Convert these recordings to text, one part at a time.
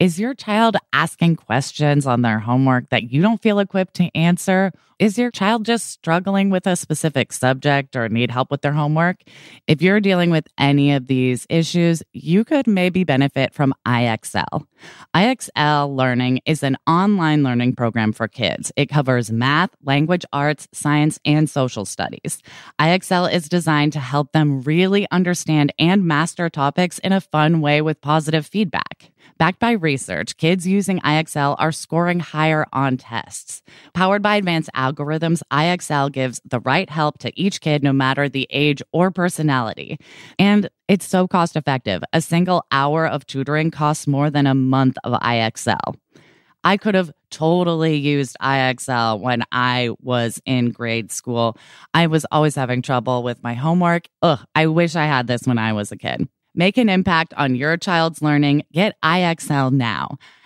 Is your child asking questions on their homework that you don't feel equipped to answer? Is your child just struggling with a specific subject or need help with their homework? If you're dealing with any of these issues, you could maybe benefit from IXL. IXL Learning is an online learning program for kids. It covers math, language arts, science, and social studies. IXL is designed to help them really understand and master topics in a fun way with positive feedback. Backed by research, kids using IXL are scoring higher on tests. Powered by advanced algorithms, IXL gives the right help to each kid no matter the age or personality. And it's so cost effective. A single hour of tutoring costs more than a month of IXL. I could have totally used IXL when I was in grade school. I was always having trouble with my homework. Ugh, I wish I had this when I was a kid. Make an impact on your child's learning. Get IXL now.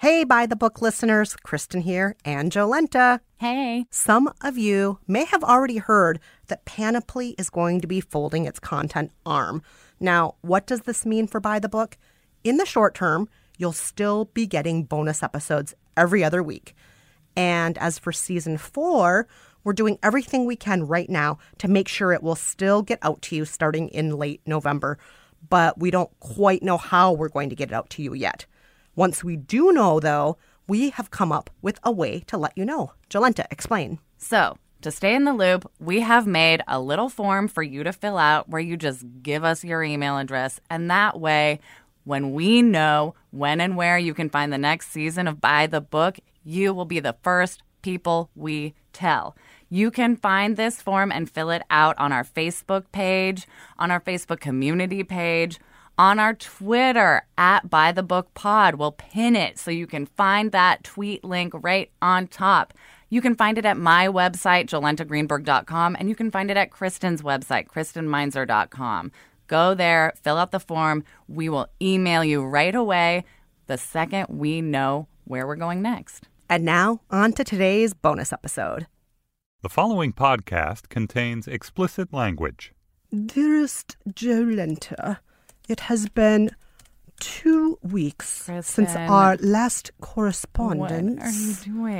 Hey, by the book listeners, Kristen here and Jolenta. Hey. Some of you may have already heard that Panoply is going to be folding its content arm. Now, what does this mean for By the Book? In the short term, you'll still be getting bonus episodes every other week. And as for season four, we're doing everything we can right now to make sure it will still get out to you starting in late November. But we don't quite know how we're going to get it out to you yet. Once we do know, though, we have come up with a way to let you know. Jolenta, explain. So, to stay in the loop, we have made a little form for you to fill out where you just give us your email address. And that way, when we know when and where you can find the next season of By the Book, you will be the first people we tell. You can find this form and fill it out on our Facebook page, on our Facebook community page, on our Twitter at By the Book Pod. We'll pin it so you can find that tweet link right on top. You can find it at my website, jolentagreenberg.com, and you can find it at Kristen's website, kristenmeinzer.com. Go there, fill out the form. We will email you right away the second we know where we're going next. And now, on to today's bonus episode. The following podcast contains explicit language. Dearest Jolenta, it has been two weeks Kristen, since our last correspondence. What are you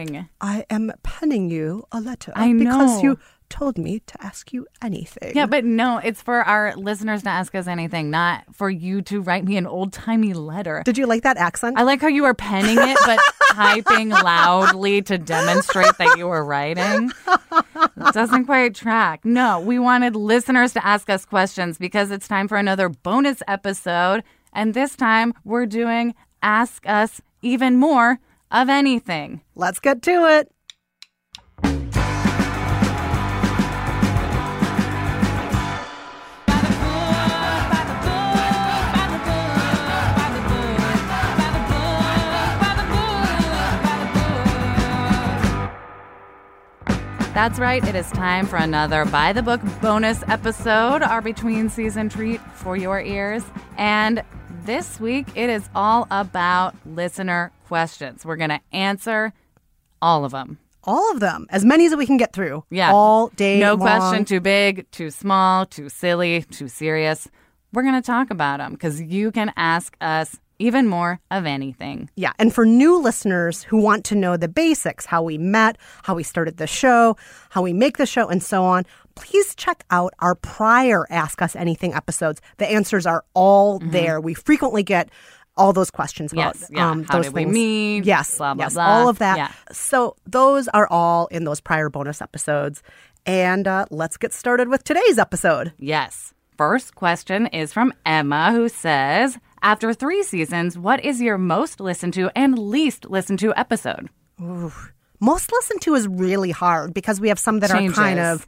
doing? I am penning you a letter I because know. you told me to ask you anything. Yeah, but no, it's for our listeners to ask us anything, not for you to write me an old timey letter. Did you like that accent? I like how you are penning it, but typing loudly to demonstrate that you were writing. Doesn't quite track. No, we wanted listeners to ask us questions because it's time for another bonus episode. And this time we're doing Ask Us Even More of Anything. Let's get to it. That's right. It is time for another By the Book bonus episode, our between season treat for your ears. And this week, it is all about listener questions. We're going to answer all of them. All of them, as many as we can get through. Yeah. All day No long. question too big, too small, too silly, too serious. We're going to talk about them because you can ask us even more of anything. Yeah. And for new listeners who want to know the basics, how we met, how we started the show, how we make the show, and so on, please check out our prior Ask Us Anything episodes. The answers are all there. We frequently get all those questions about Yes, yeah. um, How those did we things. meet? Yes, Blah, blah, yes, blah. all of that. Yeah. So those are all in those prior bonus episodes. And uh, let's get started with today's episode. Yes. First question is from Emma, who says, After three seasons, what is your most listened to and least listened to episode? Most listened to is really hard because we have some that Changes. are kind of,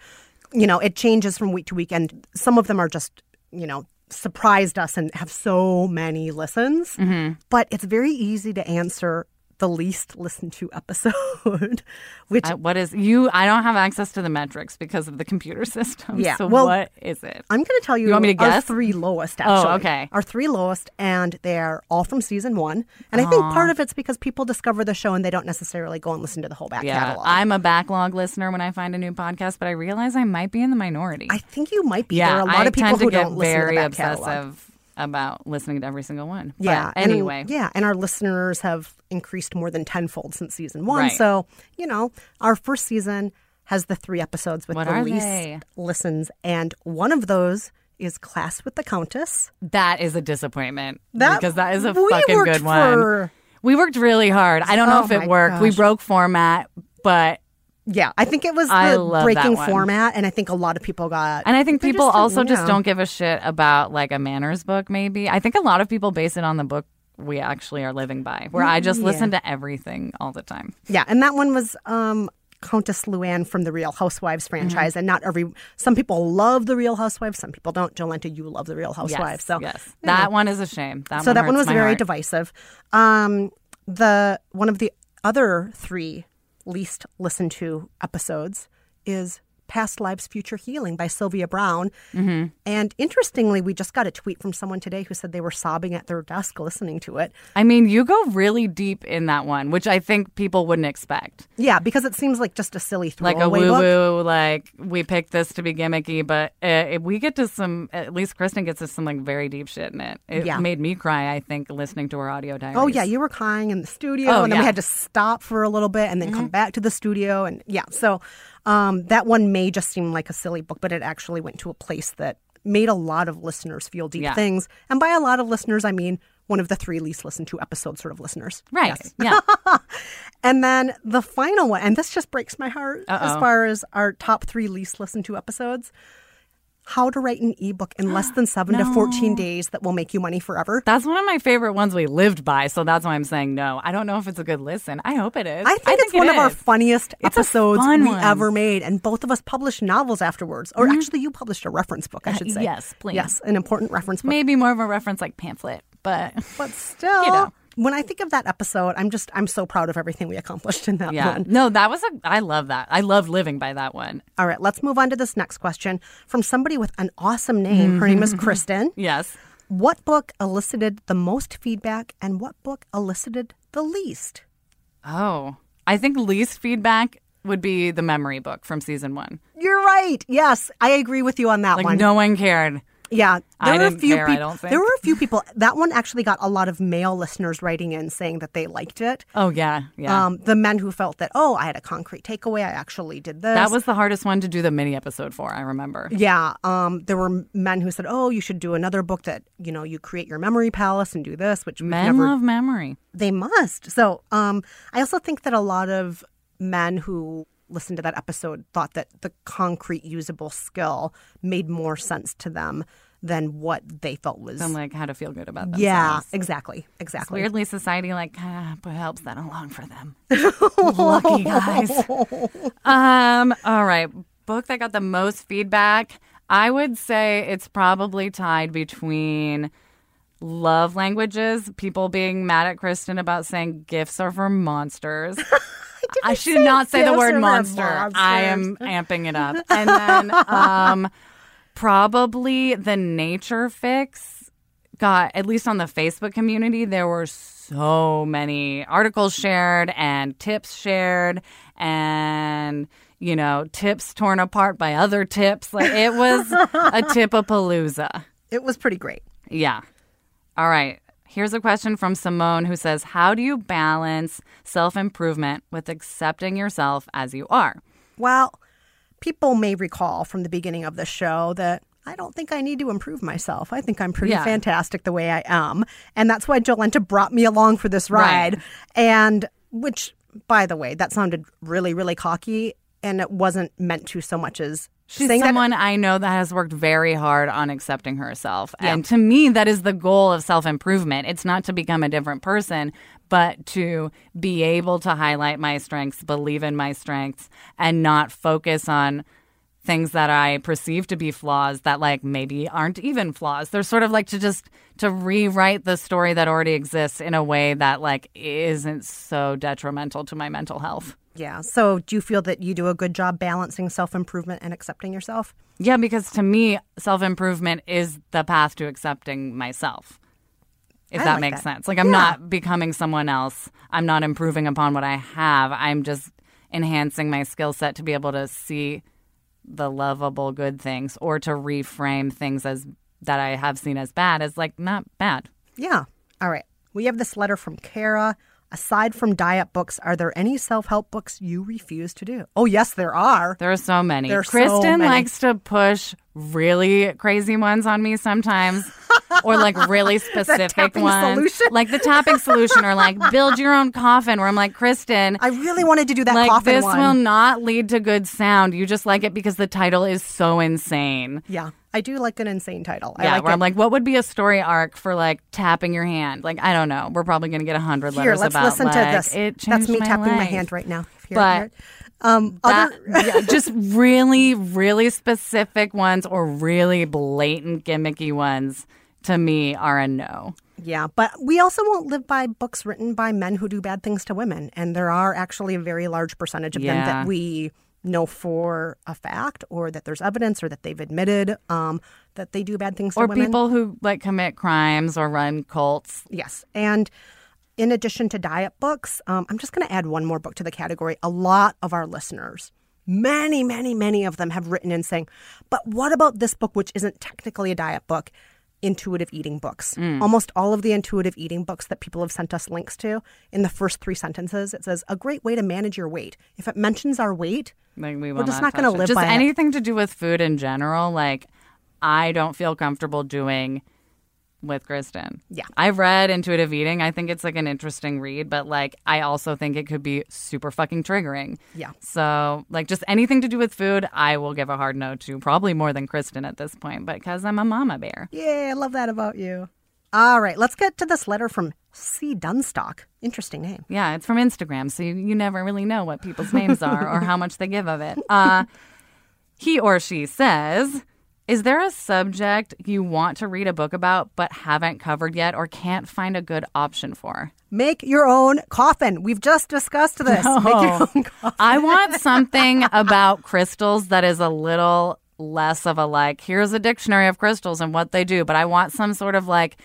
you know, it changes from week to week, and some of them are just, you know, surprised us and have so many listens. Mm-hmm. But it's very easy to answer the least listened to episode, which I, what is you? I don't have access to the metrics because of the computer system. Yeah, So well, what is it? I'm going to tell you, You want me to guess? our three lowest, Oh, actually. okay. Our three lowest, and they're all from season one. And I think part of it's because people discover the show and they don't necessarily go and listen to the whole back Yeah, catalog. I'm a backlog listener when I find a new podcast, but I realize I might be in the minority. I think you might be. yeah, there are a lot I of people who don't listen to very the back catalog. About listening to every single one. But Yeah. and- anyway, yeah, and our listeners have increased more than tenfold since season one. Right. So you know, our first season has the three episodes with What the least they? listens, and one of those is Class with the Countess. that is a disappointment That- because that is a fucking good one. for- We worked really hard. I don't know Oh if it worked. We broke format, but Yeah, I think it was I the love that breaking one. format, and I think a lot of people got. and I think people just also just don't give a shit about like a manners book. Maybe I think a lot of people base it on the book we actually are living by, where I just Yeah. listen to everything all the time. Yeah, and that one was um, Countess Luann from the Real Housewives Mm-hmm. franchise, and not every. Some people love the Real Housewives, some people don't. Jolenta, you love the Real Housewives, Yes, so yes, know. that one is a shame. That so one that one was very heart. divisive. Um, the one of the other three least listened to episodes is Past Lives, Future Healing by Sylvia Browne. Mm-hmm. And interestingly, we just got a tweet from someone today who said they were sobbing at their desk listening to it. I mean, you go really deep in that one, which I think people wouldn't expect. Yeah, because it seems like just a silly Like a throwaway woo woo, like we picked this to be gimmicky, but uh, if we get to some, at least Kristen gets to some like very deep shit in it. It Yeah. made me cry, I think, listening to her audio diaries. Oh yeah, you were crying in the studio, Oh, and then we yeah. Mm-hmm. had to stop for a little bit and then come back to the studio, and yeah. So um, that one may just seem like a silly book, but it actually went to a place that made a lot of listeners feel deep Yeah. things, and by a lot of listeners, I mean one of the three least listened to episodes sort of listeners. Right. Yes. Yeah. And then the final one, and this just breaks my heart as Uh-oh. far as our top three least listened to episodes. How to write an ebook in less than seven to 14 days that will make you money forever. That's one of my favorite ones we lived by, so that's why I'm saying no. I don't know if it's a good listen. I hope it is. I think it's it one of our funniest It's episodes fun we one. ever made, and both of us published novels afterwards. Or actually, you published a reference book, I should say. Mm-hmm. Uh, yes, please. Yes, an important reference book. Maybe more of a reference like pamphlet, but But still, You know. When I think of that episode, I'm just I'm so proud of everything we accomplished in that yeah. one. No, that was a. I love that. I love living by that one. All right, let's move on to this next question from somebody with an awesome name. Her name is mm-hmm. Kristen. Yes. What book elicited the most feedback, and what book elicited the least? Oh, I think least feedback would be the memory book from season one. You're right. Yes, I agree with you on that Like one. no one cared. Yeah, I there were a few care, I people. don't think. There were a few people. That one actually got a lot of male listeners writing in saying that they liked it. Oh yeah, yeah. Um, the men who felt that, oh, I had a concrete takeaway. I actually did this. that was the hardest one to do the mini episode for. I remember. Yeah. Um, there were men who said, oh, you should do another book that you know you create your memory palace and do this, which Men never. love memory. They must. So, um, I also think that a lot of men who listened to that episode thought that the concrete usable skill made more sense to them than what they felt was. And like how to feel good about themselves. yeah, exactly, exactly. Weirdly, society like of helps that along for them. Lucky guys. Um. All right. Book that got the most feedback. I would say it's probably tied between love languages, people being mad at Kristen about saying gifts are for monsters. I should not say the word monster. I am amping it up. And then um, probably the nature fix got, at least on the Facebook community, there were so many articles shared and tips shared and, you know, tips torn apart by other tips. Like it was a tip of palooza. It was pretty great. Yeah. All right. Here's a question from Simone who says, How do you balance self improvement with accepting yourself as you are? Well, people may recall from the beginning of the show that I don't think I need to improve myself. I think I'm pretty Yeah. fantastic the way I am. And that's why Jolenta brought me along for this ride. Right. And which, by the way, that sounded really, really cocky. And it wasn't meant to so much as She's saying that- someone I know that has worked very hard on accepting herself. And to me, that is the goal of self improvement. It's not to become a different person, but to be able to highlight my strengths, believe in my strengths, and not focus on things that I perceive to be flaws that like maybe aren't even flaws. They're sort of like to just to rewrite the story that already exists in a way that like isn't so detrimental to my mental health. Yeah. So do you feel that you do a good job balancing self improvement and accepting yourself? Yeah, because to me, self improvement is the path to accepting myself. If I that like makes that. sense. Like, I'm Yeah. not becoming someone else. I'm not improving upon what I have. I'm just enhancing my skill set to be able to see the lovable good things or to reframe things as that I have seen as bad as like not bad. Yeah. All right. We have this letter from Kara. Aside from diet books, are there any self help books you refuse to do? Oh, yes, there are. There are so many. There are so Kristen many. likes to push really crazy ones on me sometimes. Or like really specific ones. solution? Like the tapping solution or like build your own coffin where I'm like, Kristen, I really wanted to do that like coffin this one. will not lead to good sound. You just like it because the title is so insane. yeah. I do like an insane title. I Yeah, like where it. I'm like, what would be a story arc for like tapping your hand? Like, I don't know. We're probably gonna get a hundred Here, letters let's about listen to like, this. It That's me my tapping my hand right now. Here, But. Um, That, other, yeah, just really, really specific ones or really blatant gimmicky ones to me are a no. yeah, but we also won't live by books written by men who do bad things to women, and there are actually a very large percentage of them that we know for a fact, or that there's evidence, or that they've admitted um, that they do bad things to Or people who like commit crimes or run cults. Yes. And in addition to diet books, um, I'm just going to add one more book to the category. A lot of our listeners, many, many, many of them have written in saying, but what about this book, which isn't technically a diet book? Intuitive eating books. Mm. Almost all of the intuitive eating books that people have sent us links to, in the first three sentences, it says, a great way to manage your weight. If it mentions our weight, Like we are just not touch it. live Just by it. anything to do with food in general. Like I don't feel comfortable doing with Kristen. Yeah. I've read Intuitive Eating. I think it's like an interesting read, but like I also think it could be super fucking triggering. Yeah. So like just anything to do with food, I will give a hard no to. Probably more than Kristen at this point, but because I'm a mama bear. Yeah, I love that about you. All right, let's get to this letter from C. Dunstock. Interesting name. Yeah, it's from Instagram, so you, you never really know what people's names are or how much they give of it. Uh, he or she says, Is there a subject you want to read a book about but haven't covered yet or can't find a good option for? Make your own coffin. We've just discussed this. Make your own coffin. I want something about crystals that is a little less of a like, here's a dictionary of crystals and what they do, but I want some sort of like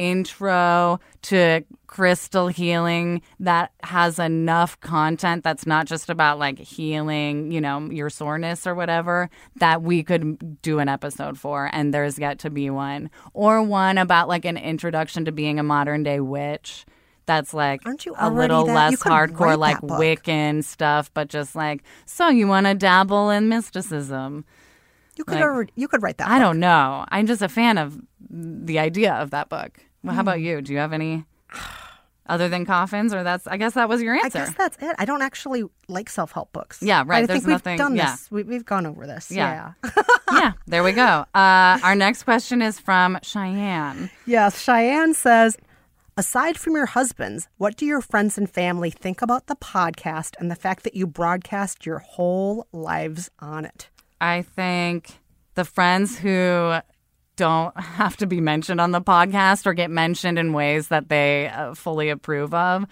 intro to crystal healing that has enough content that's not just about like healing, you know, your soreness or whatever that we could do an episode for and there's yet to be one or one about like an introduction to being a modern day witch. That's like Aren't you a little that? less hardcore, like. Wiccan stuff, but just like, so you want to dabble in mysticism? You could Like, already, you could write that. I book. don't know. I'm just a fan of the idea of that book. Well, how about you? Do you have any other than coffins, or that's? I guess that was your answer. I guess that's it. I don't actually like self help books. Yeah, right. I There's think we've nothing- done yeah. this. We, we've gone over this. Yeah. Yeah. yeah, there we go. Uh, our next question is from Cheyenne. yes. Cheyenne says, aside from your husbands, what do your friends and family think about the podcast and the fact that you broadcast your whole lives on it? I think the friends who don't have to be mentioned on the podcast or get mentioned in ways that they uh, fully approve of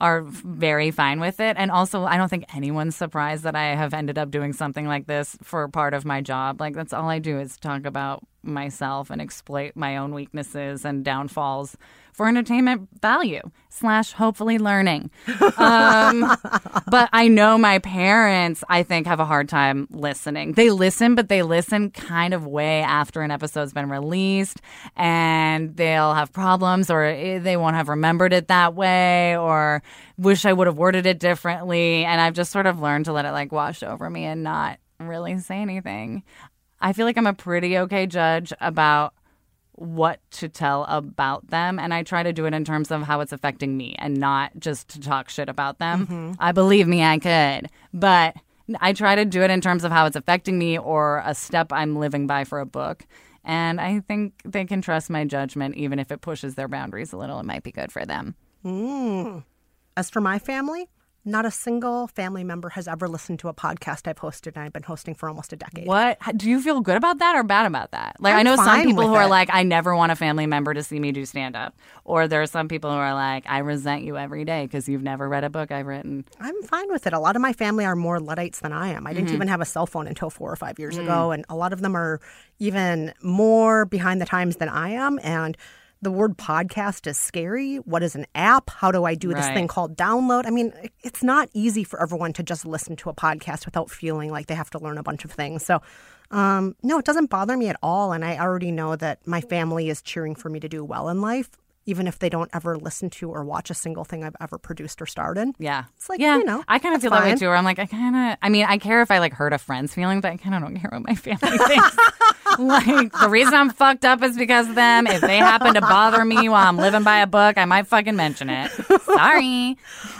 are very fine with it. And also, I don't think anyone's surprised that I have ended up doing something like this for part of my job. Like, that's all I do is talk about myself and exploit my own weaknesses and downfalls for entertainment value slash hopefully learning. Um, but I know my parents, I think, have a hard time listening. They listen, but they listen kind of way after an episode's been released, and they'll have problems, or eh, they won't have remembered it that way, or wish I would have worded it differently. And I've just sort of learned to let it like wash over me and not really say anything. I feel like I'm a pretty okay judge about what to tell about them and I try to do it in terms of how it's affecting me and not just to talk shit about them. Mm-hmm. I believe me I could, but I try to do it in terms of how it's affecting me or a step I'm living by for a book. And I think they can trust my judgment even if it pushes their boundaries a little. It might be good for them. Mm. As for my family, not a single family member has ever listened to a podcast I've hosted, and I've been hosting for almost a decade. What do you feel good about that or bad about that? Like i I'm know some people who are like, I never want a family member to see me do stand up, or there are some people who are like, I resent you every day because you've never read a book I've written. I'm fine with it. A lot of my family are more Luddites than I am. I didn't mm-hmm. even have a cell phone until four or five years mm. ago, and a lot of them are even more behind the times than I am. And the word podcast is scary. What is an app? How do I do this thing called download? I mean, it's not easy for everyone to just listen to a podcast without feeling like they have to learn a bunch of things. So, um, no, it doesn't bother me at all. And I already know that my family is cheering for me to do well in life, even if they don't ever listen to or watch a single thing I've ever produced or starred in. Yeah, It's like, yeah, you know, I kind of feel that way too. Where I'm like, I kind of, I mean, I care if I like hurt a friend's feeling, but I kind of don't care what my family thinks. like the reason I'm fucked up is because of them. If they happen to bother me while I'm living by a book, I might fucking mention it. Sorry.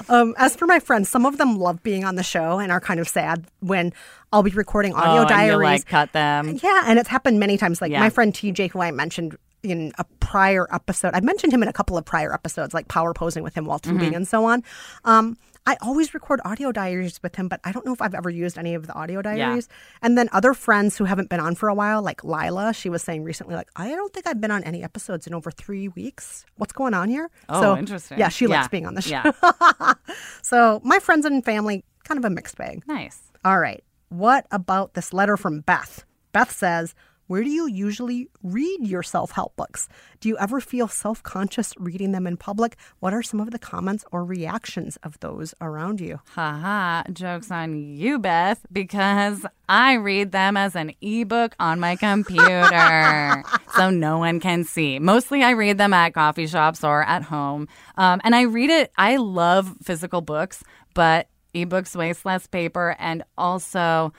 Um, as for my friends, some of them love being on the show and are kind of sad when I'll be recording audio oh, diaries. you like cut them. yeah, and it's happened many times. Like Yeah. my friend TJ, who I mentioned in a prior episode, I've mentioned him in a couple of prior episodes, like power posing with him while tubing Mm-hmm. and so on. Um, I always record audio diaries with him, but I don't know if I've ever used any of the audio diaries. And then other friends who haven't been on for a while, like Lila, she was saying recently, like, I don't think I've been on any episodes in over three weeks. What's going on here? Oh, so, interesting. Yeah, she likes being on the show. Yeah, So my friends and family, kind of a mixed bag. nice. All right. What about this letter from Beth? Beth says, Where do you usually read your self help books? Do you ever feel self conscious reading them in public? What are some of the comments or reactions of those around you? Haha, joke's on you, Beth, because I read them as an ebook on my computer so no one can see. Mostly I read them at coffee shops or at home. Um, and I read it, I love physical books, but ebooks waste less paper. And also,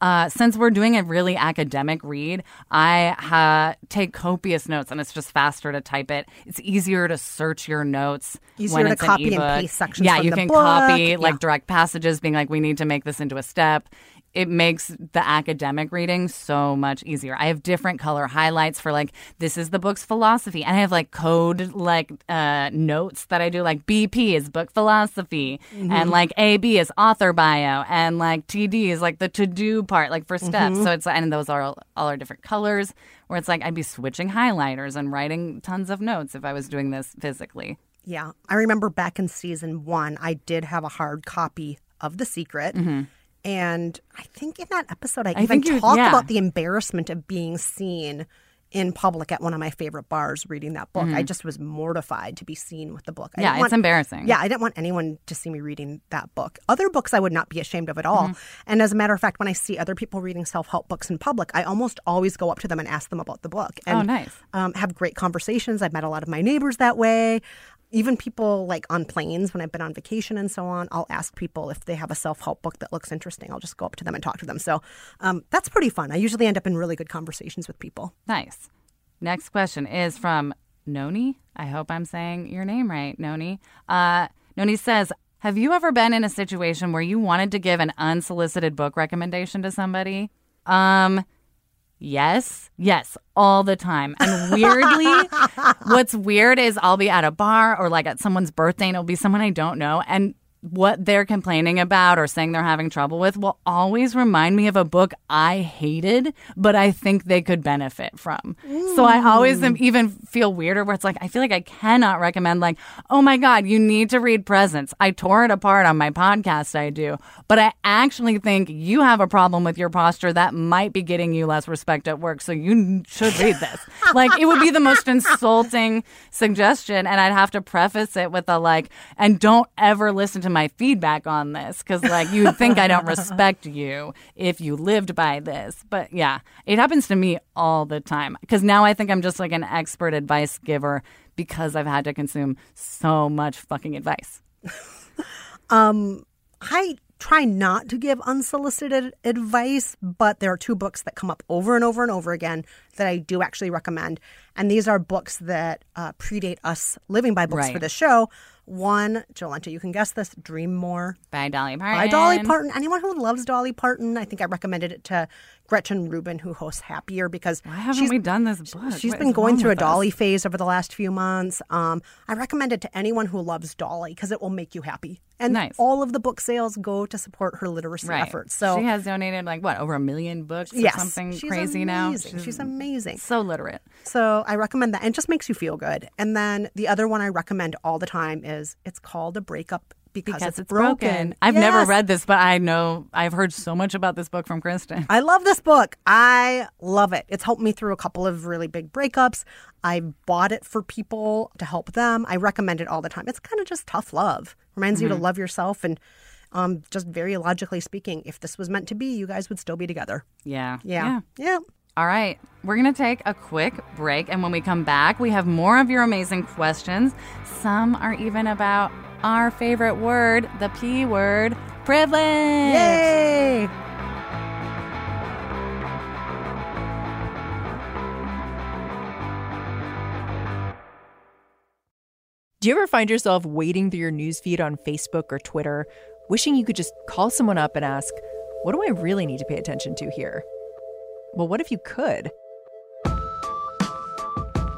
uh, since we're doing a really academic read, I ha- take copious notes, and it's just faster to type it. It's easier to search your notes Easier when to it's an copy and paste sections Yeah, from you the can book. copy like Yeah. direct passages, being like, "We need to make this into a step." It makes the academic reading so much easier. I have different color highlights for like this is the book's philosophy, and I have like code like uh, notes that I do. Like BP is book philosophy, Mm-hmm. and like AB is author bio, and like TD is like the to do part, like for steps. Mm-hmm. So it's and those are all, all are different colors. Where it's like I'd be switching highlighters and writing tons of notes if I was doing this physically. Yeah. I remember back in season one, I did have a hard copy of The Secret. And I think in that episode, I, even think you- talked yeah. about the embarrassment of being seen in public at one of my favorite bars reading that book. I just was mortified to be seen with the book. I Mm-hmm. Yeah, didn't it's embarrassing. Yeah, I didn't want anyone to see me reading that book. Other books I would not be ashamed of at all. Mm-hmm. And as a matter of fact, when I see other people reading self help books in public, I almost always go up to them and ask them about the book. And, Oh, nice. Um, have great conversations. I've met a lot of my neighbors that way. Even people like on planes when I've been on vacation and so on, I'll ask people if they have a self help book that looks interesting. I'll just go up to them and talk to them. So um, that's pretty fun. I usually end up in really good conversations with people. Nice. Next question is from Noni. I hope I'm saying your name right, Noni. Uh, Noni says, Have you ever been in a situation where you wanted to give an unsolicited book recommendation to somebody? Um, yes, yes, all the time. And weirdly, what's weird is I'll be at a bar or like at someone's birthday and it'll be someone I don't know. And what they're complaining about or saying they're having trouble with will always remind me of a book I hated, but I think they could benefit from. So I always am, even feel weirder where it's like, I feel like I cannot recommend, like, oh my God, you need to read Presence. I tore it apart on my podcast, I do. But I actually think you have a problem with your posture that might be getting you less respect at work. So you should read this. like, it would be the most insulting suggestion. And I'd have to preface it with a like, and don't ever listen to my feedback on this because like you'd think I don't respect you if you lived by this. But yeah, it happens to me all the time because now I think I'm just like an expert advice giver because I've had to consume so much fucking advice. Um, I try not to give unsolicited advice, but there are two books that come up over and over and over again that I do actually recommend. And these are books that uh, predate us living by books Right. for the show. One, Jolenta, you can guess this Dream More By Dolly Parton. by Dolly Parton. Anyone who loves Dolly Parton, I think I recommended it to Gretchen Rubin, who hosts Happier, because Why haven't she's we done this book? She's What been going through a with us? Dolly phase over the last few months. Um, I recommend it to anyone who loves Dolly because it will make you happy. And Nice. all of the book sales go to support her literacy Right. efforts. So she has donated like what over a million books or yes, something she's crazy now. amazing. She's amazing. so literate. So I recommend that. And it just makes you feel good. And then the other one I recommend all the time is it's called a breakup because, Because it's, broken. I've never read this, but I know I've heard so much about this book from Kristen. I love this book. I love it. It's helped me through a couple of really big breakups. I bought it for people to help them. I recommend it all the time. It's kind of just tough love. Reminds you to love yourself and um, just very logically speaking, if this was meant to be, you guys would still be together. Yeah. Yeah. Yeah. All right, we're going to take a quick break. And when we come back, we have more of your amazing questions. Some are even about our favorite word, the P word, privilege. Yay! Do you ever find yourself wading through your newsfeed on Facebook or Twitter, wishing you could just call someone up and ask, What do I really need to pay attention to here? Well, what if you could?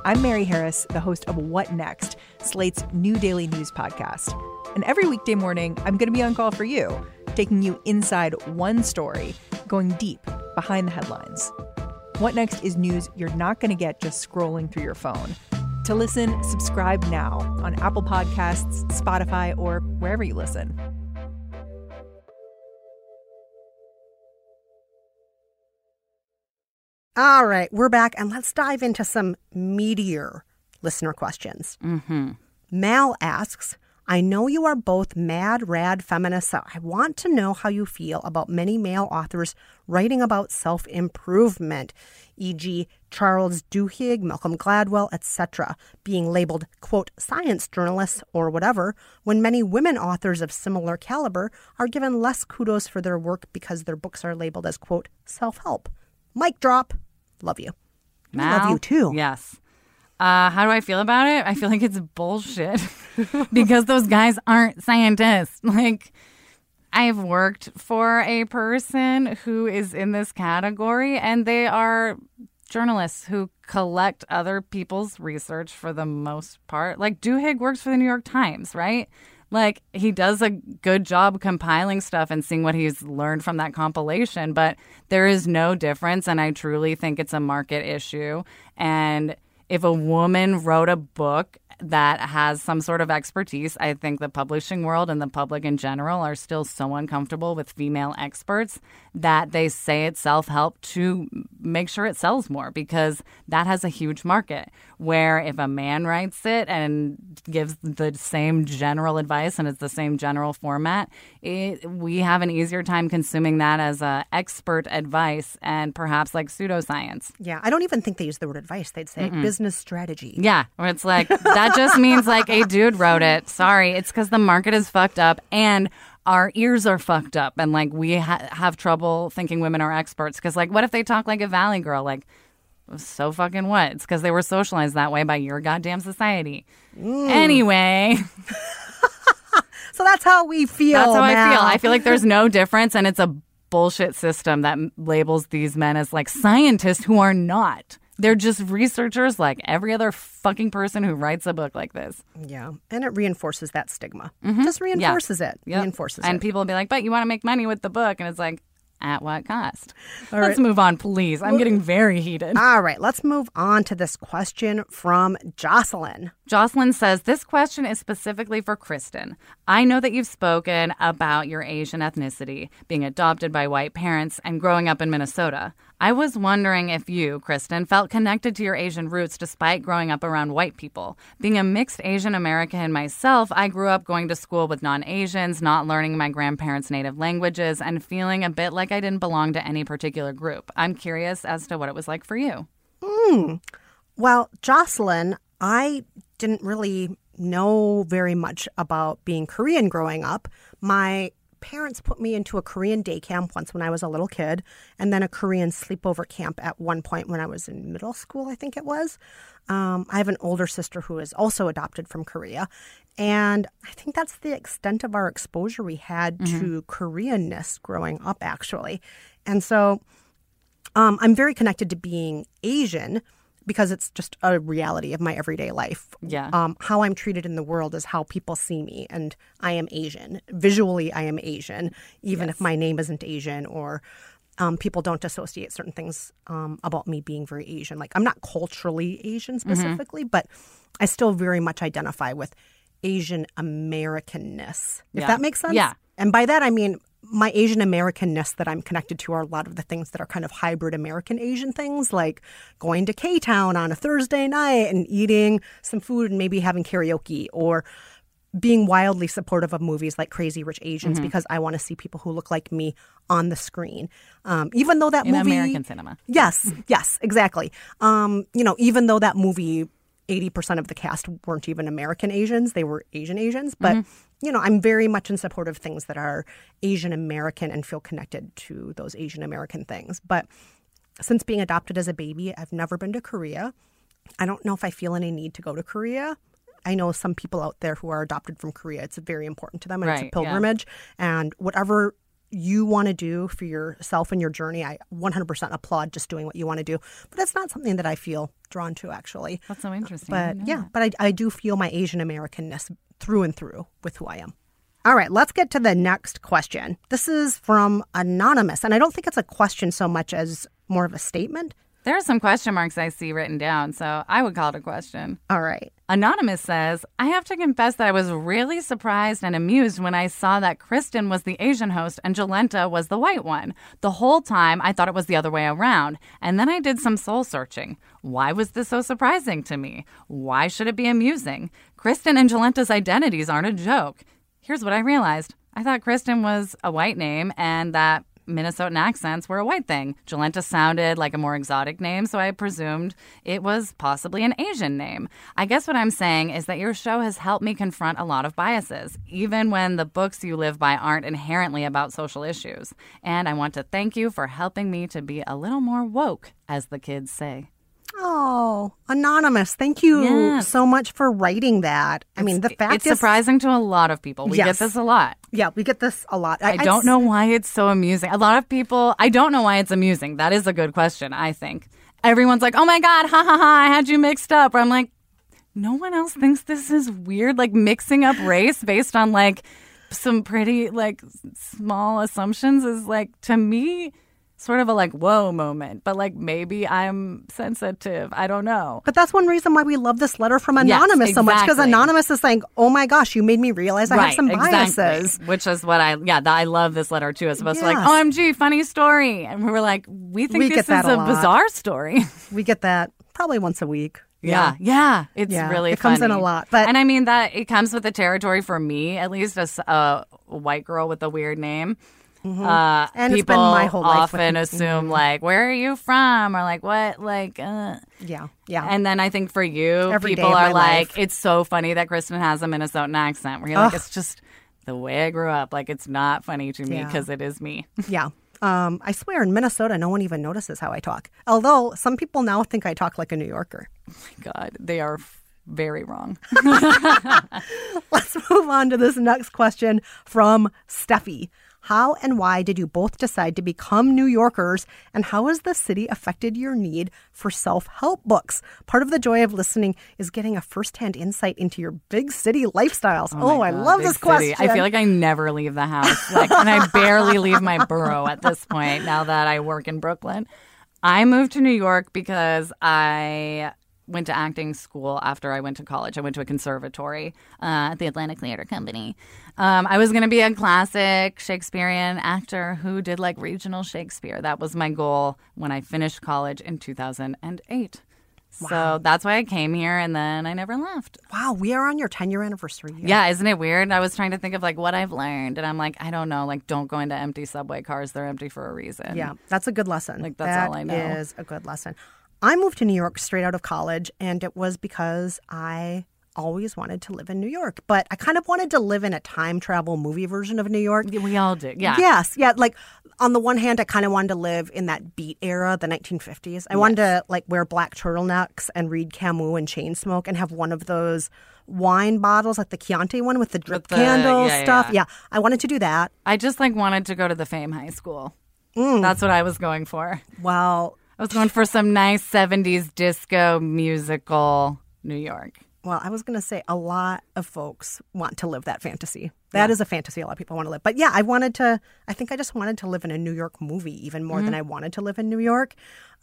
I'm Mary Harris, the host of What Next, Slate's new daily news podcast. And every weekday morning, I'm going to be on call for you, taking you inside one story, going deep behind the headlines. What Next is news you're not going to get just scrolling through your phone. To listen, subscribe now on Apple Podcasts, Spotify, or wherever you listen. All right, we're back and let's dive into some meteor listener questions. Mm-hmm. Mal asks, I know you are both mad, rad feminists, so I want to know how you feel about many male authors writing about self improvement, e.g., Charles Duhigg, Malcolm Gladwell, etc., being labeled, quote, science journalists or whatever, when many women authors of similar caliber are given less kudos for their work because their books are labeled as, quote, self help. Mic drop. Love you. I love you too. Yes. Uh, how do I feel about it? I feel like it's bullshit because those guys aren't scientists. Like, I've worked for a person who is in this category, and they are journalists who collect other people's research for the most part. Like, Duhigg works for the New York Times, right? Like, he does a good job compiling stuff and seeing what he's learned from that compilation, but there is no difference. And I truly think it's a market issue. And if a woman wrote a book that has some sort of expertise, I think the publishing world and the public in general are still so uncomfortable with female experts that they say it's self help to make sure it sells more because that has a huge market. Where if a man writes it and gives the same general advice and it's the same general format, it, we have an easier time consuming that as a expert advice and perhaps like pseudoscience. Yeah, I don't even think they use the word advice. They'd say business strategy. Yeah, where it's like that just means like a dude wrote it. Sorry, it's because the market is fucked up and our ears are fucked up, and like we ha- have trouble thinking women are experts. Because like, what if they talk like a valley girl? Like, so fucking what? It's because they were socialized that way by your goddamn society. Mm. Anyway, So that's how we feel. that's how I feel. I feel like there's no difference, and it's a bullshit system that labels these men as like scientists who are not. They're just researchers like every other fucking person who writes a book like this. Yeah, and it reinforces that stigma. Mm-hmm. Just reinforces it. Yep. Reinforces and it. people will be like, but you want to make money with the book. And it's like, at what cost? All Let's right. move on, please. I'm getting very heated. All right, let's move on to this question from Jocelyn. Jocelyn says, This question is specifically for Kristen. I know that you've spoken about your Asian ethnicity, being adopted by white parents, and growing up in Minnesota. I was wondering if you, Kristen, felt connected to your Asian roots despite growing up around white people. Being a mixed Asian American myself, I grew up going to school with non Asians, not learning my grandparents' native languages, and feeling a bit like I didn't belong to any particular group. I'm curious as to what it was like for you. Hmm. Well, Jocelyn, I didn't really know very much about being Korean growing up. My parents put me into a Korean day camp once when I was a little kid, and then a Korean sleepover camp at one point when I was in middle school, I think it was. Um, I have an older sister who is also adopted from Korea. And I think that's the extent of our exposure we had to Koreanness growing up, actually. And so um, I'm very connected to being Asian because it's just a reality of my everyday life. Yeah. Um, how I'm treated in the world is how people see me, and I am Asian. Visually, I am Asian, even if my name isn't Asian or um, people don't associate certain things um, about me being very Asian. Like, I'm not culturally Asian Mm-hmm. specifically, but I still very much identify with Asian Americanness, if Yeah. that makes sense. Yeah. And by that, I mean my Asian Americanness that I'm connected to are a lot of the things that are kind of hybrid American Asian things, like going to K Town on a Thursday night and eating some food and maybe having karaoke, or being wildly supportive of movies like Crazy Rich Asians Mm-hmm. because I want to see people who look like me on the screen. Um, even though that In movie, American cinema. Yes, yes, exactly. Um, you know, even though that movie, 80% of the cast weren't even American Asians, they were Asian Asians. But, Mm-hmm. You know, I'm very much in support of things that are Asian American and feel connected to those Asian American things. But since being adopted as a baby, I've never been to Korea. I don't know if I feel any need to go to Korea. I know some people out there who are adopted from Korea. It's very important to them and it's Right, a yeah. pilgrimage. And whatever you want to do for yourself and your journey, I 100% applaud just doing what you want to do. But it's not something that I feel drawn to, actually. That's so uh, interesting. But yeah, that. but I, I do feel my Asian Americanness through and through with who I am. All right, let's get to the next question. This is from Anonymous, and I don't think it's a question so much as more of a statement. There are some question marks I see written down, so I would call it a question. All right. Anonymous says, I have to confess that I was really surprised and amused when I saw that Kristen was the Asian host and Jolenta was the white one. The whole time I thought it was the other way around. And then I did some soul searching. Why was this so surprising to me? Why should it be amusing? Kristen and Jolenta's identities aren't a joke. Here's what I realized I thought Kristen was a white name and that Minnesotan accents were a white thing. Jolenta sounded like a more exotic name, so I presumed it was possibly an Asian name. I guess what I'm saying is that your show has helped me confront a lot of biases, even when the books you live by aren't inherently about social issues. And I want to thank you for helping me to be a little more woke, as the kids say. Oh, Anonymous, thank you Yes. so much for writing that. I mean, the fact it's is, surprising to a lot of people. We Yes. get this a lot. yeah, we get this a lot. I don't know why it's so amusing. A lot of people, I don't know why it's amusing. That is a good question, I think. Everyone's like, oh my God, ha ha ha, I had you mixed up. I'm like, no one else thinks this is weird. Like mixing up race based on like some pretty like small assumptions is like, to me, sort of a like, whoa moment. But like maybe I'm sensitive. I don't know. But that's one reason why we love this letter from Yes, Anonymous so much because. Anonymous is saying, "Oh my gosh, you made me realize I have some biases." exactly. Which is what I yeah, that, I love this letter too. As opposed to like, OMG, oh, funny story. And we were like, we think We this get that is a a, bizarre story. We get that probably once a week. Yeah, yeah, it's Yeah, really it comes in a lot, but- and I mean that it comes with the territory for me, at least as a white girl with a weird name. Uh, Mm-hmm. And it's people my whole life often assume like, "Where are you from?" or like, "What?" Like, uh. Yeah, yeah. and then I think for you, Every people are like, life. "It's so funny that Kristen has a Minnesotan accent." Where you're like, "It's just the way I grew up. Like, it's not funny to me Yeah. because it is me." yeah. Um, I swear, in Minnesota, no one even notices how I talk. Although some people now think I talk like a New Yorker. My God, they are f- very wrong. Let's move on to this next question from Steffi. How and why did you both decide to become New Yorkers, and how has the city affected your need for self help books? Part of the joy of listening is getting a firsthand insight into your big city lifestyles. Oh, my oh, I God, love this city. question. I feel like I never leave the house, like, and I barely leave my borough at this point. Now that I work in Brooklyn, I moved to New York because I went to acting school after I went to college. I went to a conservatory uh, at the Atlantic Theater Company. Um, I was going to be a classic Shakespearean actor who did like regional Shakespeare. That was my goal when I finished college in 2008. So that's why I came here, and then I never left. wow, we are on your 10 year anniversary. Yeah, isn't it weird? I was trying to think of like what I've learned, and I'm like, I don't know. Like, don't go into empty subway cars; they're empty for a reason. Yeah, that's a good lesson. Like, that's all I know. is a good lesson. I moved to New York straight out of college, and it was because I always wanted to live in New York, but I kind of wanted to live in a time travel movie version of New York. We all do. Yeah. Yes, yeah. Like on the one hand, I kind of wanted to live in that beat era, the 1950s. I wanted to like wear black turtlenecks and read Camus and chain smoke and have one of those wine bottles, like the Chianti one with the drip With the- candle yeah, stuff. yeah. Yeah, I wanted to do that. I just like wanted to go to the Fame High School. Mm. That's what I was going for. Well, I was going for some nice 70s disco musical New York. well, I was going to say a lot of folks want to live that fantasy. That is a fantasy a lot of people want to live. But yeah, I wanted to, I think I just wanted to live in a New York movie even more Mm-hmm. than I wanted to live in New York.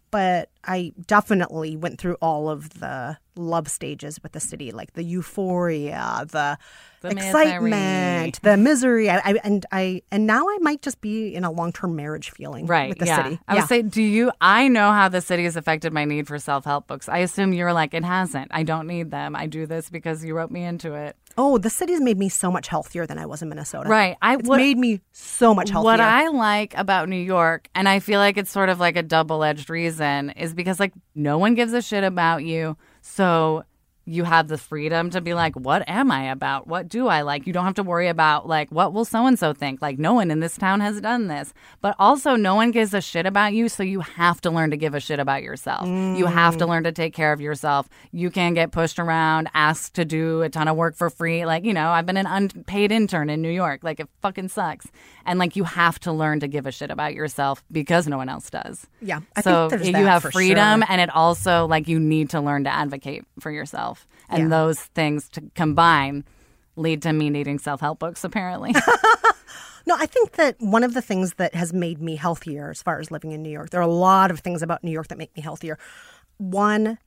But I definitely went through all of the love stages with the city, like the euphoria, the, The excitement, the misery. I, I, and I and now I might just be in a long term marriage feeling Right. with the yeah. city. I would say, do you? I know how the city has affected my need for self help books. I assume you're like, it hasn't. I don't need them. I do this because you wrote me into it. Oh, the city's made me so much healthier than I was in Minnesota. Right. I It's what- made me so much healthier. What I like about New York, and I feel like it's sort of like a double edged reason, is because like no one gives a shit about you. So you have the freedom to be like, what am I about? What do I like? You don't have to worry about like, what will so and so think? Like, no one in this town has done this. But also, no one gives a shit about you. So you have to learn to give a shit about yourself. You have to mm. learn to take care of yourself. You can get pushed around, asked to do a ton of work for free. Like, you know, I've been an unpaid intern in New York. Like, it fucking sucks. And like, you have to learn to give a shit about yourself because no one else does. Yeah, I so think there's you have freedom, sure. and it also like you need to learn to advocate for yourself. And Yeah. those things to combine lead to me needing self help books. Apparently, No, I think that one of the things that has made me healthier as far as living in New York, there are a lot of things about New York that make me healthier. One,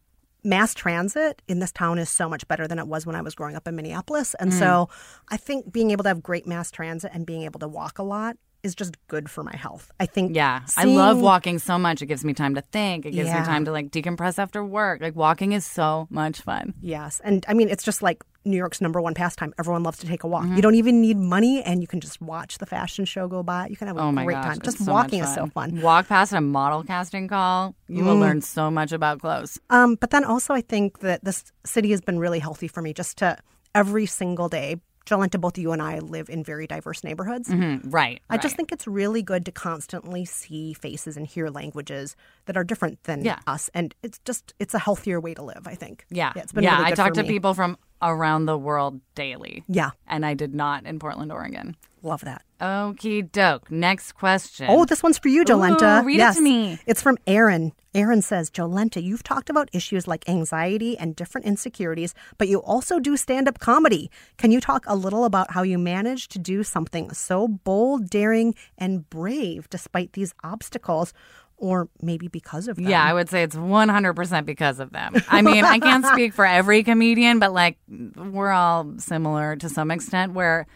mass transit in this town is so much better than it was when I was growing up in Minneapolis. And hmm. so I think being able to have great mass transit and being able to walk a lot is just good for my health. I think yeah, I love walking so much. It gives me time to think. It gives Yeah. me time to like decompress after work. Like walking is so much fun. Yes. And I mean, it's just like New York's number one pastime. Everyone loves to take a walk. Mm-hmm. You don't even need money and you can just watch the fashion show go by. You can have a Oh great gosh, time. Just so walking is so fun. Walk past a model casting call, you will learn so much about clothes. Um, but then also, I think that this city has been really healthy for me just to every single day. Jolenta, both you and I live in very diverse neighborhoods. Mm, Right. I just think it's really good to constantly see faces and hear languages that are different than Yeah. us. And it's just, it's a healthier way to live, I think. Yeah. yeah it's been yeah. really I talk to me. people from around the world daily. Yeah, And I did not in Portland, Oregon. love that. Okie doke. Next question. Oh, this one's for you, Jolenta. Ooh, read it to me. It's from Aaron. Aaron says, Jolenta, you've talked about issues like anxiety and different insecurities, but you also do stand up comedy. Can you talk a little about how you managed to do something so bold, daring, and brave despite these obstacles? Or maybe because of them. Yeah, I would say it's 100% because of them. I mean, I can't speak for every comedian, but like we're all similar to some extent where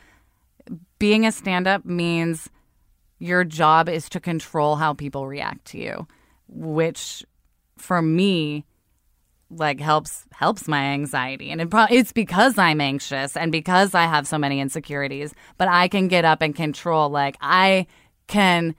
being a stand up means your job is to control how people react to you, which for me like helps helps my anxiety and it pro- it's because I'm anxious and because I have so many insecurities but I can get up and control like I can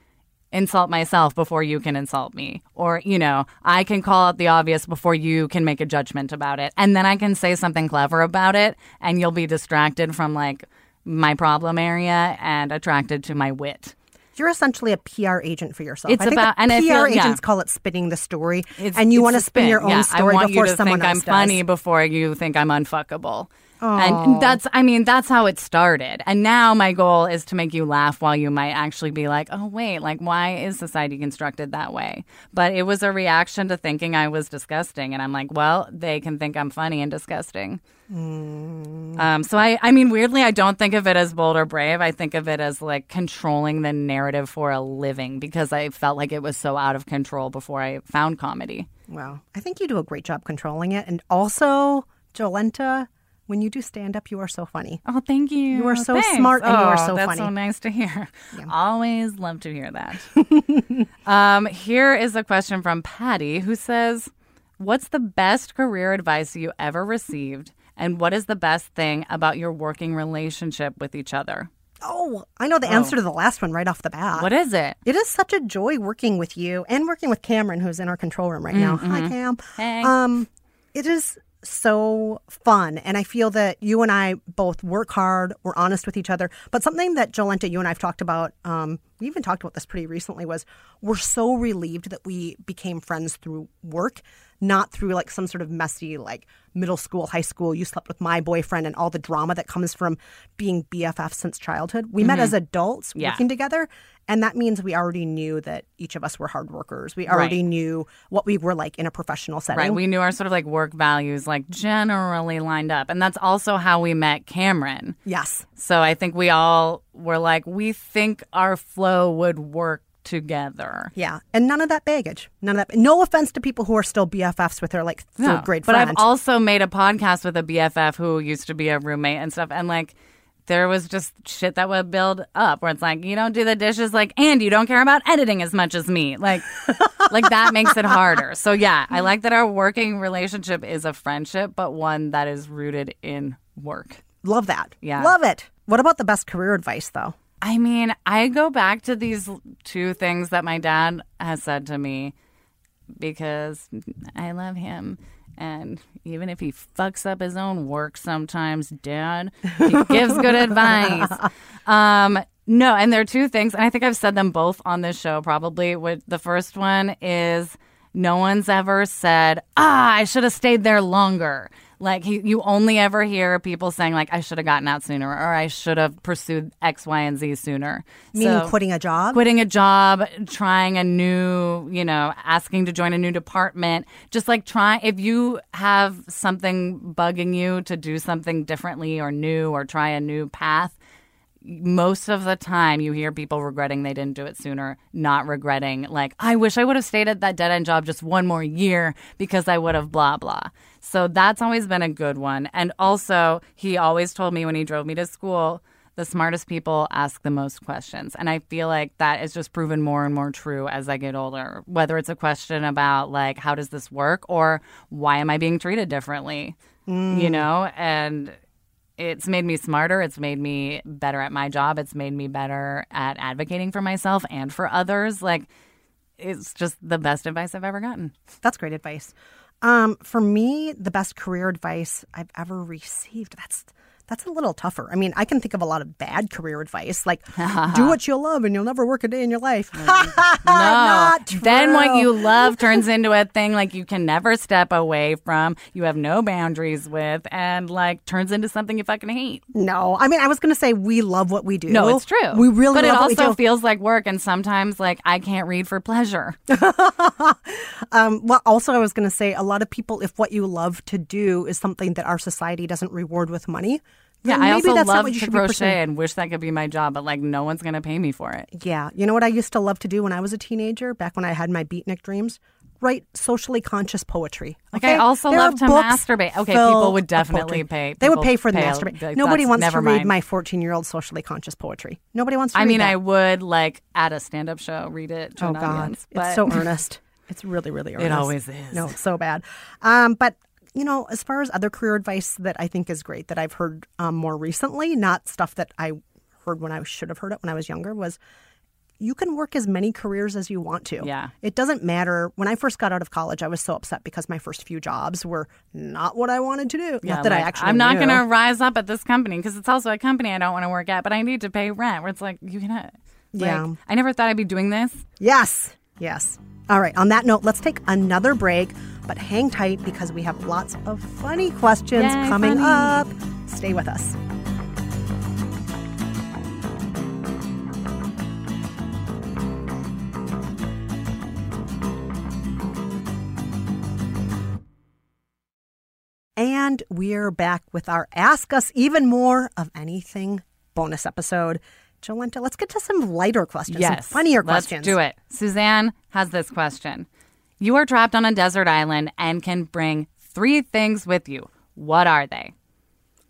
insult myself before you can insult me or you know I can call out the obvious before you can make a judgment about it and then I can say something clever about it and you'll be distracted from like my problem area and attracted to my wit You're essentially a PR agent for yourself. It's I think about- and PR feel- yeah. agents call it spinning the story, It's- and you want to spin your own Yeah, story I want before you to someone think else I'm does. funny before you think I'm unfuckable. And that's, I mean, that's how it started. And now my goal is to make you laugh while you might actually be like, oh, wait, like, why is society constructed that way? But it was a reaction to thinking I was disgusting. And I'm like, well, they can think I'm funny and disgusting. Um, so I, I mean, weirdly, I don't think of it as bold or brave. I think of it as like controlling the narrative for a living because I felt like it was so out of control before I found comedy. Well, I think you do a great job controlling it. And also, Jolenta, when you do stand up, you are so funny. Oh, thank you. You are so Thanks. smart and you are Oh, so that's funny. so nice to hear. Always love to hear that. um, here is a question from Patty who says, "What's the best career advice you ever received, and what is the best thing about your working relationship with each other? Oh, I know the answer to the last one right off the bat. What is it? It is such a joy working with you and working with Cameron, who's in our control room right now. Hi, Cam. Hey. Um, it is so fun. And I feel that you and I both work hard, we're honest with each other. But something that Jolenta, you and I have talked about, um, we even talked about this pretty recently, was we're so relieved that we became friends through work, not through like some sort of messy, like middle school, high school, you slept with my boyfriend and all the drama that comes from being BFF since childhood. We met as adults Yeah. working together. And that means we already knew that each of us were hard workers. We already Right. knew what we were like in a professional setting. Right. We knew our sort of like work values like generally lined up. And that's also how we met Cameron. yes. So I think we all were like, we think our flow would work together. Yeah, and none of that baggage. None of that. No offense to people who are still BFFs with their like third No. grade But friend. I've also made a podcast with a BFF who used to be a roommate and stuff. And like, there was just shit that would build up where it's like, you don't do the dishes like, and you don't care about editing as much as me. Like, like that makes it harder. So yeah, I like that our working relationship is a friendship, but one that is rooted in work. Love that. Yeah. love it. What about the best career advice though? I mean, I go back to these two things that my dad has said to me because I love him. And even if he fucks up his own work sometimes, dad, he gives good advice. Um, no, and there are two things, and I think I've said them both on this show probably. With the first one is no one's ever said, ah, I should have stayed there longer. Like he, you only ever hear people saying like I should have gotten out sooner or I should have pursued X, Y, and Z sooner. Meaning So- quitting a job. quitting a job, trying a new, you know, asking to join a new department, just like trying if you have something bugging you to do something differently or new or try a new path, most of the time you hear people regretting they didn't do it sooner, not regretting like I wish I would have stayed at that dead end job just one more year because I would have blah blah. So that's always been a good one. And also, he always told me when he drove me to school, the smartest people ask the most questions. And I feel like that is just proven more and more true as I get older. Whether it's a question about like how does this work or why am I being treated differently? You mm. know, and it's made me smarter. It's made me better at my job. It's made me better at advocating for myself and for others. Like, it's just the best advice I've ever gotten. That's great advice. Um, for me, the best career advice I've ever received. That's that's a little tougher. I mean, I can think of a lot of bad career advice, like do what you love and you'll never work a day in your life. Not true. Then what you love turns into a thing like you can never step away from, you have no boundaries with, and like turns into something you fucking hate. No, I mean, I was going to say we love what we do. No, it's true. We really but it love what we also feels like work, and sometimes like I can't read for pleasure. Um, well, also, I was going to say a lot of people, if what you love to do is something that our society doesn't reward with money, Yeah, I also love to crochet pursuing. and wish that could be my job, but like no one's gonna pay me for it. Yeah, you know what I used to love to do when I was a teenager, back when I had my beatnik dreams? Write socially conscious poetry. Okay? I also There love to masturbate. Okay, people would definitely pay- They would people pay for the masturbate. Nobody wants to never read mind. my 14 year old socially conscious poetry. Nobody wants to I read mean, that. I mean I would like at a stand-up show read it to Oh an God, audience, but it's so earnest. It's really, really earnest. It always is. No, so bad. Um, but you know, as far as other career advice that I think is great that I've heard um, more recently, not stuff that I heard when I should have heard it when I was younger, was you can work as many careers as you want to. Yeah. It doesn't matter. When I first got out of college, I was so upset because my first few jobs were not what I wanted to do. Yeah, not that I actually I'm not going to rise up at this company because it's also a company I don't want to work at, but I need to pay rent. Where it's like you can, like, Yeah. I never thought I'd be doing this. Yes. Yes. All right. On that note, let's take another break, but hang tight because we have lots of funny questions Yay, coming funny. up. Stay with us. And we're back with our Ask Us Even More of Anything bonus episode. Jolenta, let's get to some lighter questions, some Yes, funnier let's questions. do it. Suzanne has this question: You are trapped on a desert island and can bring three things with you. What are they?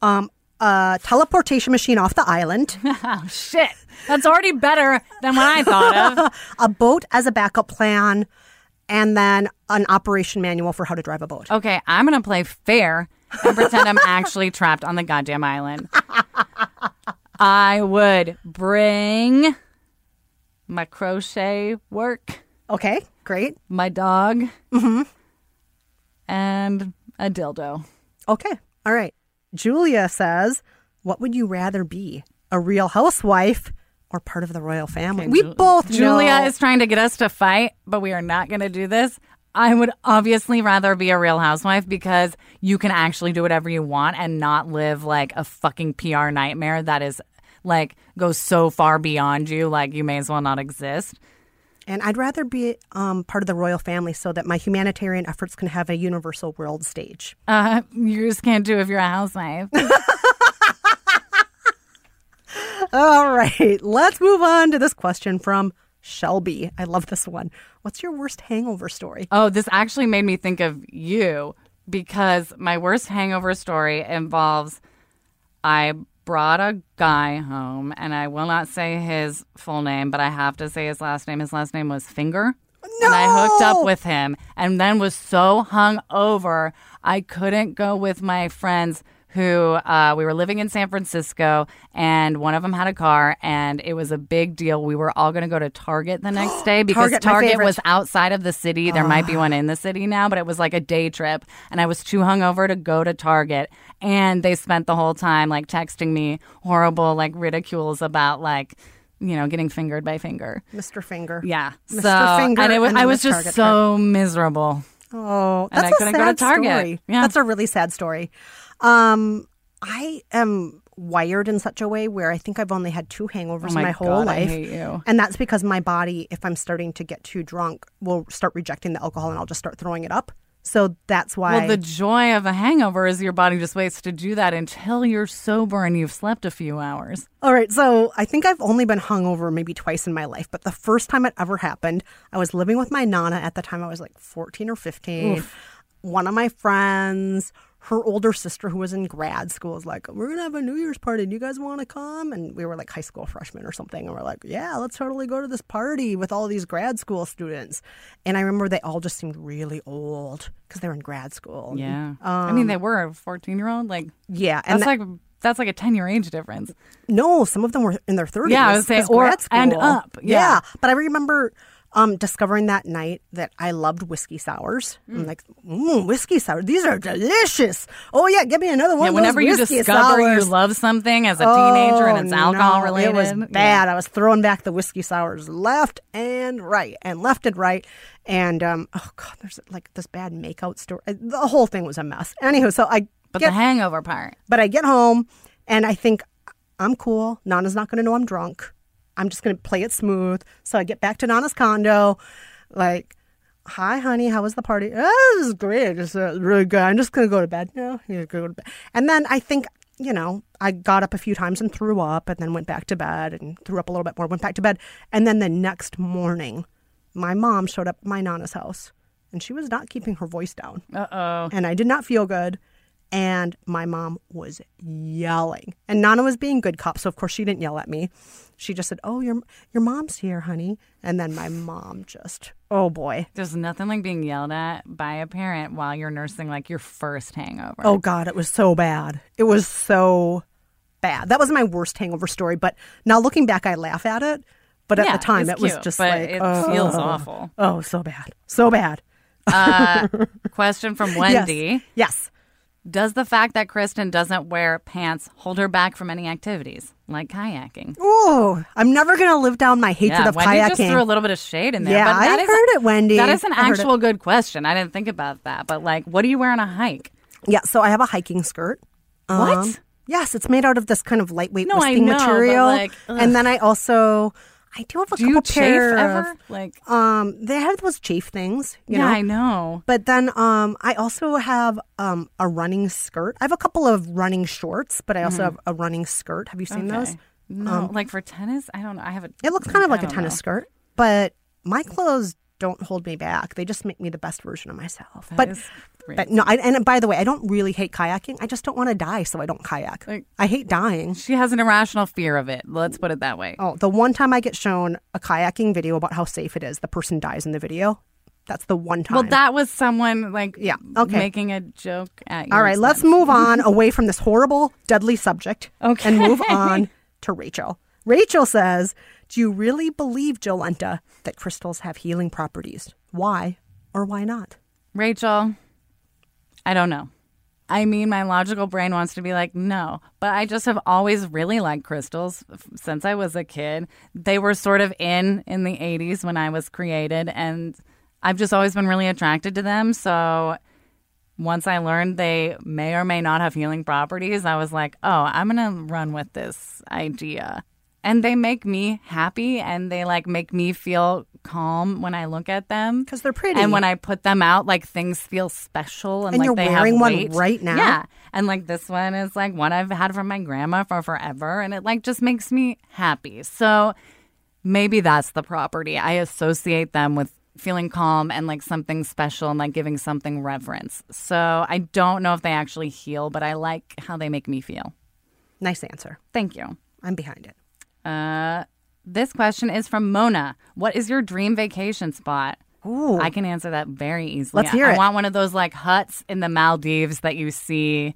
Um, a teleportation machine off the island, Oh shit, that's already better than what I thought of. a boat as a backup plan, and then an operation manual for how to drive a boat. Okay, I'm gonna play fair and pretend I'm actually trapped on the goddamn island. I would bring my crochet work, Okay, great. my dog, mm-hmm. and a dildo. Okay. All right. Julia says, What would you rather be? A real housewife or part of the royal family? We both Julia know. is trying to get us to fight, but we are not going to do this. I would obviously rather be a real housewife because you can actually do whatever you want and not live like a fucking PR nightmare that is like goes so far beyond you like you may as well not exist. And I'd rather be um, part of the royal family so that my humanitarian efforts can have a universal world stage. Uh, you just can't do if you're a housewife. All right, let's move on to this question from Shelby. I love this one. What's your worst hangover story? Oh, this actually made me think of you because my worst hangover story involves I brought a guy home, and I will not say his full name, but I have to say his last name. His last name was Finger. And I hooked up with him and then was so hung over, I couldn't go with my friends who uh, we were living in San Francisco, and one of them had a car, and it was a big deal. We were all going to go to Target the next day because Target, Target was outside of the city. There might be one in the city now, but it was like a day trip, and I was too hungover to go to Target. And they spent the whole time like texting me horrible like ridicules about like you know getting fingered by finger. Mr. Finger. Yeah, Mr. So, Finger and it was and I was just Target so miserable. Oh, And that's I a couldn't sad go to Target. story. Yeah. That's a really sad story. Um, I am wired in such a way where I think I've only had two hangovers Oh my in my whole God, life. And that's because my body, if I'm starting to get too drunk, will start rejecting the alcohol and I'll just start throwing it up. So that's why. Well, the joy of a hangover is your body just waits to do that until you're sober and you've slept a few hours. All right, so I think I've only been hungover maybe twice in my life, but the first time it ever happened, I was living with my nana at the time. I was like 14 or 15. One of my friends, her older sister who was in grad school, was like, "We're gonna have a New Year's party. Do you guys want to come?" And we were like high school freshmen or something, and we're like, "Yeah, let's totally go to this party with all these grad school students." And I remember they all just seemed really old because they were in grad school. Yeah. I mean, um, they were a 14 year old. Like, yeah, and that's that- like. That's like a 10 year age difference. No, some of them were in their 30s. Yeah, I would say, 'cause or- and up, yeah. But I remember um, discovering that night that I loved whiskey sours. Mm. I'm like, mm, whiskey sour. These are delicious. Oh, yeah, give me another one Yeah, whenever you discover you love something as a teenager and it's Oh, alcohol no, related. It was yeah. bad. I was throwing back the whiskey sours left and right and left and right. And um, oh god, there's like this bad makeout story. The whole thing was a mess. Anywho, so I But get the hangover part. but I get home and I think I'm cool. Nana's not going to know I'm drunk. I'm just going to play it smooth. So I get back to Nana's condo, like, hi, honey, how was the party? Oh, this is great. It's uh, really good. I'm just going to go to bed now. Yeah, go to bed. And then I think, you know, I got up a few times and threw up and then went back to bed and threw up a little bit more, went back to bed. And then the next morning, my mom showed up at my Nana's house and she was not keeping her voice down Uh oh. and I did not feel good. And my mom was yelling, and Nana was being good cop, so of course she didn't yell at me. She just said, "Oh, your your mom's here, honey." And then my mom just, oh boy, There's nothing like being yelled at by a parent while you're nursing like your first hangover. oh god, it was so bad. It was so bad. That was my worst hangover story. But now looking back, I laugh at it. But at Yeah, the time, it was cute, just like, it oh, feels awful. Oh, so bad, so bad. Uh, question from Wendy. Yes. yes. Does the fact that Kristen doesn't wear pants hold her back from any activities like kayaking? Oh, I'm never gonna live down my hatred yeah, of Wendy heard just threw a little bit of shade in there. Yeah, but that I is- heard it, Wendy. That is an I actual good question. I didn't think about that. But like, what do you wear on a hike? Yeah, so I have a hiking skirt. What? Um, yes, it's made out of this kind of lightweight No, know, material. like, and then I also I do have a Do couple pair ever? of Like, um they have those chafe things, you yeah, know. I know. But then um I also have um a running skirt. I have a couple of running shorts, but I also have a running skirt. Have you seen those? Okay. No, like for tennis, I don't know. I have a. It looks kind of like a tennis know. skirt, but my clothes don't hold me back. They just make me the best version of myself. That but is but no, I, and by the way, I don't really hate kayaking. I just don't want to die, so I don't kayak. Like- I hate dying. She has an irrational fear of it. Let's put it that way. Oh, the one time I get shown a kayaking video about how safe it is, the person dies in the video. That's the one time. Well, that was someone like Yeah, okay. making a joke at you. All right, let's move on away from this horrible, deadly subject Okay. and move on to Rachel. Rachel says, Do you really believe, Jolenta, that crystals have healing properties? Why or why not? Rachel, I don't know. I mean, my logical brain wants to be like, no, but I just have always really liked crystals since I was a kid. They were sort of in in the 80s when I was created, and I've just always been really attracted to them. So once I learned they may or may not have healing properties, I was like, oh, I'm going to run with this idea. And they make me happy and they like make me feel calm when I look at them. Because they're pretty. And when I put them out, like things feel special and, And like they wearing have one weight. right now? Yeah. And like this one is like one I've had from my grandma for forever and it like just makes me happy. So maybe that's the property. I associate them with feeling calm and like something special and like giving something reverence. So I don't know if they actually heal, but I like how they make me feel. nice answer. Thank you. I'm behind it. Uh, this question is from Mona. What is your dream vacation spot? Ooh. I can answer that very easily. Let's hear I it. want one of those like huts in the Maldives that you see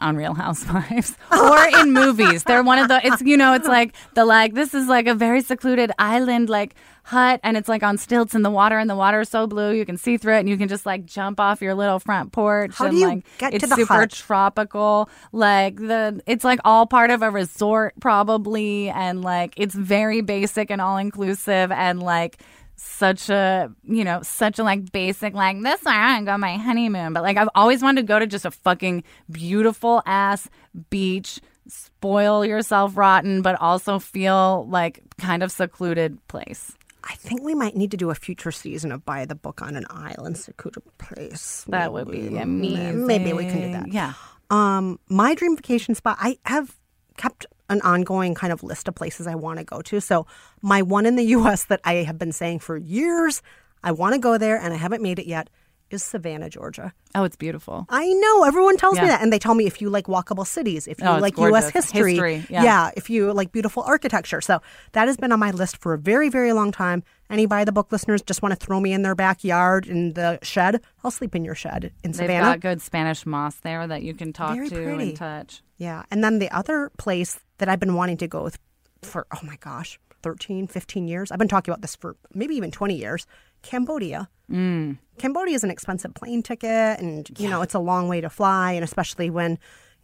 on Real Housewives or in movies. They're one of the it's you know, it's like the like this is like a very secluded island like hut and it's like on stilts in the water and the water is so blue you can see through it and you can just like jump off your little front porch How do you like get to it's the super hut? tropical like the it's like all part of a resort probably and like it's very basic and all inclusive and like such a you know such a like basic like this where I go on my honeymoon but like I've always wanted to go to just a fucking beautiful ass beach spoil yourself rotten but also feel like kind of secluded place I think we might need to do a future season of By the Book on an island, secluded place. that would be amazing Maybe we can do that. yeah Um, my dream vacation spot, I have kept an ongoing kind of list of places I want to go to. So my one in the U.S. that I have been saying for years, I want to go there and I haven't made it yet, is Savannah, Georgia. oh it's beautiful I know everyone tells me that, and they tell me if you like walkable cities, if you Oh, like U.S. history, History, yeah. if you like beautiful architecture. So that has been on my list for a very, very long time. Any By the Book listeners just want to throw me in their backyard in the shed? I'll sleep in your shed in Savannah. they've got good Spanish moss there that you can talk Very to pretty. and touch Yeah. And then the other place that I've been wanting to go with for, oh my gosh, 13, 15 years. I've been talking about this for maybe even 20 years. Cambodia. Mm. Cambodia is an expensive plane ticket and, you know, it's a long way to fly. And especially when,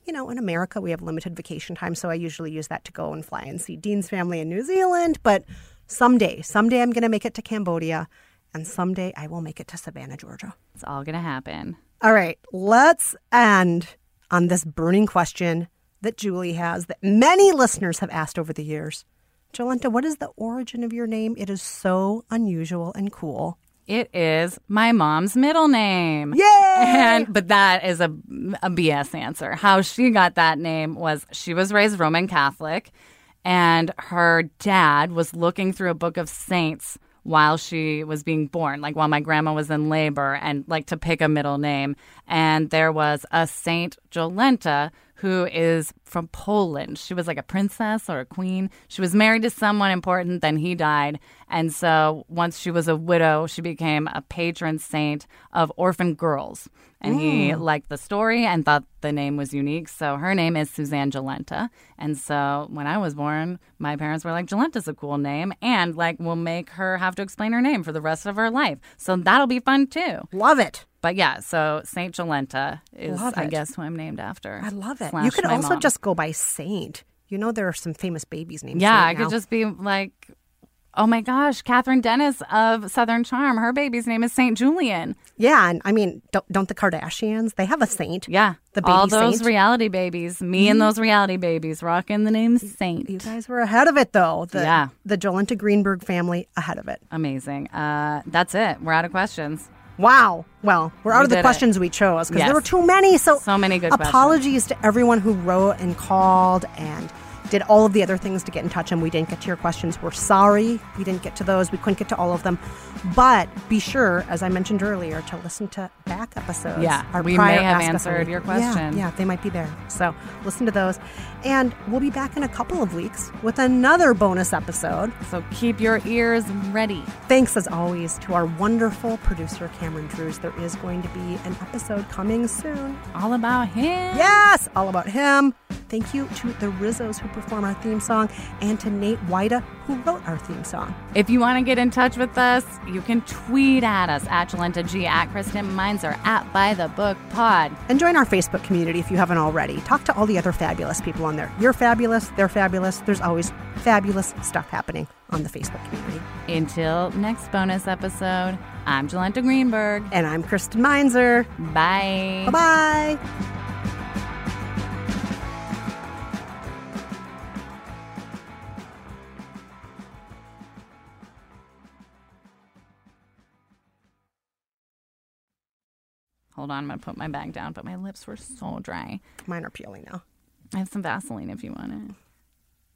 you know, in America, we have limited vacation time. So I usually use that to go and fly and see Dean's family in New Zealand. But someday, someday I'm going to make it to Cambodia. And someday I will make it to Savannah, Georgia. it's all gonna happen All right, let's end on this burning question that Julie has that many listeners have asked over the years. Jolenta, what is the origin of your name? It is so unusual and cool. It is my mom's middle name. Yay! And but that is a, a BS answer. How she got that name was she was raised Roman Catholic, and her dad was looking through a book of saints while she was being born, like while my grandma was in labor, and like to pick a middle name. And there was a Saint Jolenta who is from Poland. She was like a princess or a queen. She was married to someone important, then he died. And so once she was a widow, she became a patron saint of orphan girls. And he hmm. liked the story and thought the name was unique. So her name is Suzanne Jolenta. And so when I was born, my parents were like, Jolenta's a cool name. And like, we'll make her have to explain her name for the rest of her life. So that'll be fun too. Love it. But yeah, so Saint Jolenta is, I guess, who I'm named after. I love it. Slash you could also mom. just go by Saint. You know, there are some famous babies named Yeah, Saint I could now. just be like, oh my gosh, Kathryn Dennis of Southern Charm. Her baby's name is Saint Julian. Yeah, and I mean, don't, don't the Kardashians? They have a saint. Yeah, The baby all those saint. reality babies. Me and those reality babies rocking the name Saint. You guys were ahead of it, though. The, Yeah. The Jolenta Greenberg family ahead of it. Amazing. Uh, that's it. We're out of questions. Wow. Well, we're out We of the did it. questions we chose because Yes. there were too many. So, So many good apologies to everyone who wrote and called and did all of the other things to get in touch and we didn't get to your questions. We're sorry we didn't get to those. We couldn't get to all of them. But be sure, as I mentioned earlier, to listen to back episodes. Yeah, Our we may have answered your Yeah, question. Yeah, they might be there. So listen to those. And we'll be back in a couple of weeks with another bonus episode. So keep your ears ready. Thanks as always to our wonderful producer, Cameron Drews. There is going to be an episode coming soon. All about him. Yes, all about him. Thank you to the Rizzos who perform our theme song and to Nate Wida who wrote our theme song. If you want to get in touch with us, you can tweet at us at Jolenta G, at Kristen Meinzer, at By the Book Pod. And join our Facebook community if you haven't already. Talk to all the other fabulous people on there. You're fabulous, they're fabulous. There's always fabulous stuff happening on the Facebook community. Until next bonus episode, I'm Jolenta Greenberg. And I'm Kristen Meinzer. Bye. Bye bye. Hold on, I'm gonna put my bag down, but my lips were so dry. Mine are peeling now. I have some Vaseline if you want it.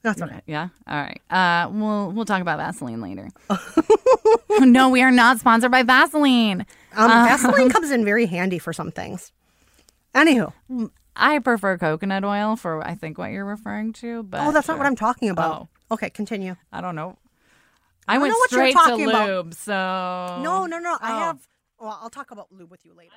That's okay. Yeah. All right. Uh, we'll we'll talk about Vaseline later. no, we are not sponsored by Vaseline. Um, Vaseline comes in very handy for some things. Anywho, I prefer coconut oil for I think what you're referring to, but oh, that's not what. I'm talking about. Oh. Okay, continue. I don't know. I, don't went know what you're straight to talking about. lube, so No, no, no. I Oh. have. Well, I'll talk about lube with you later.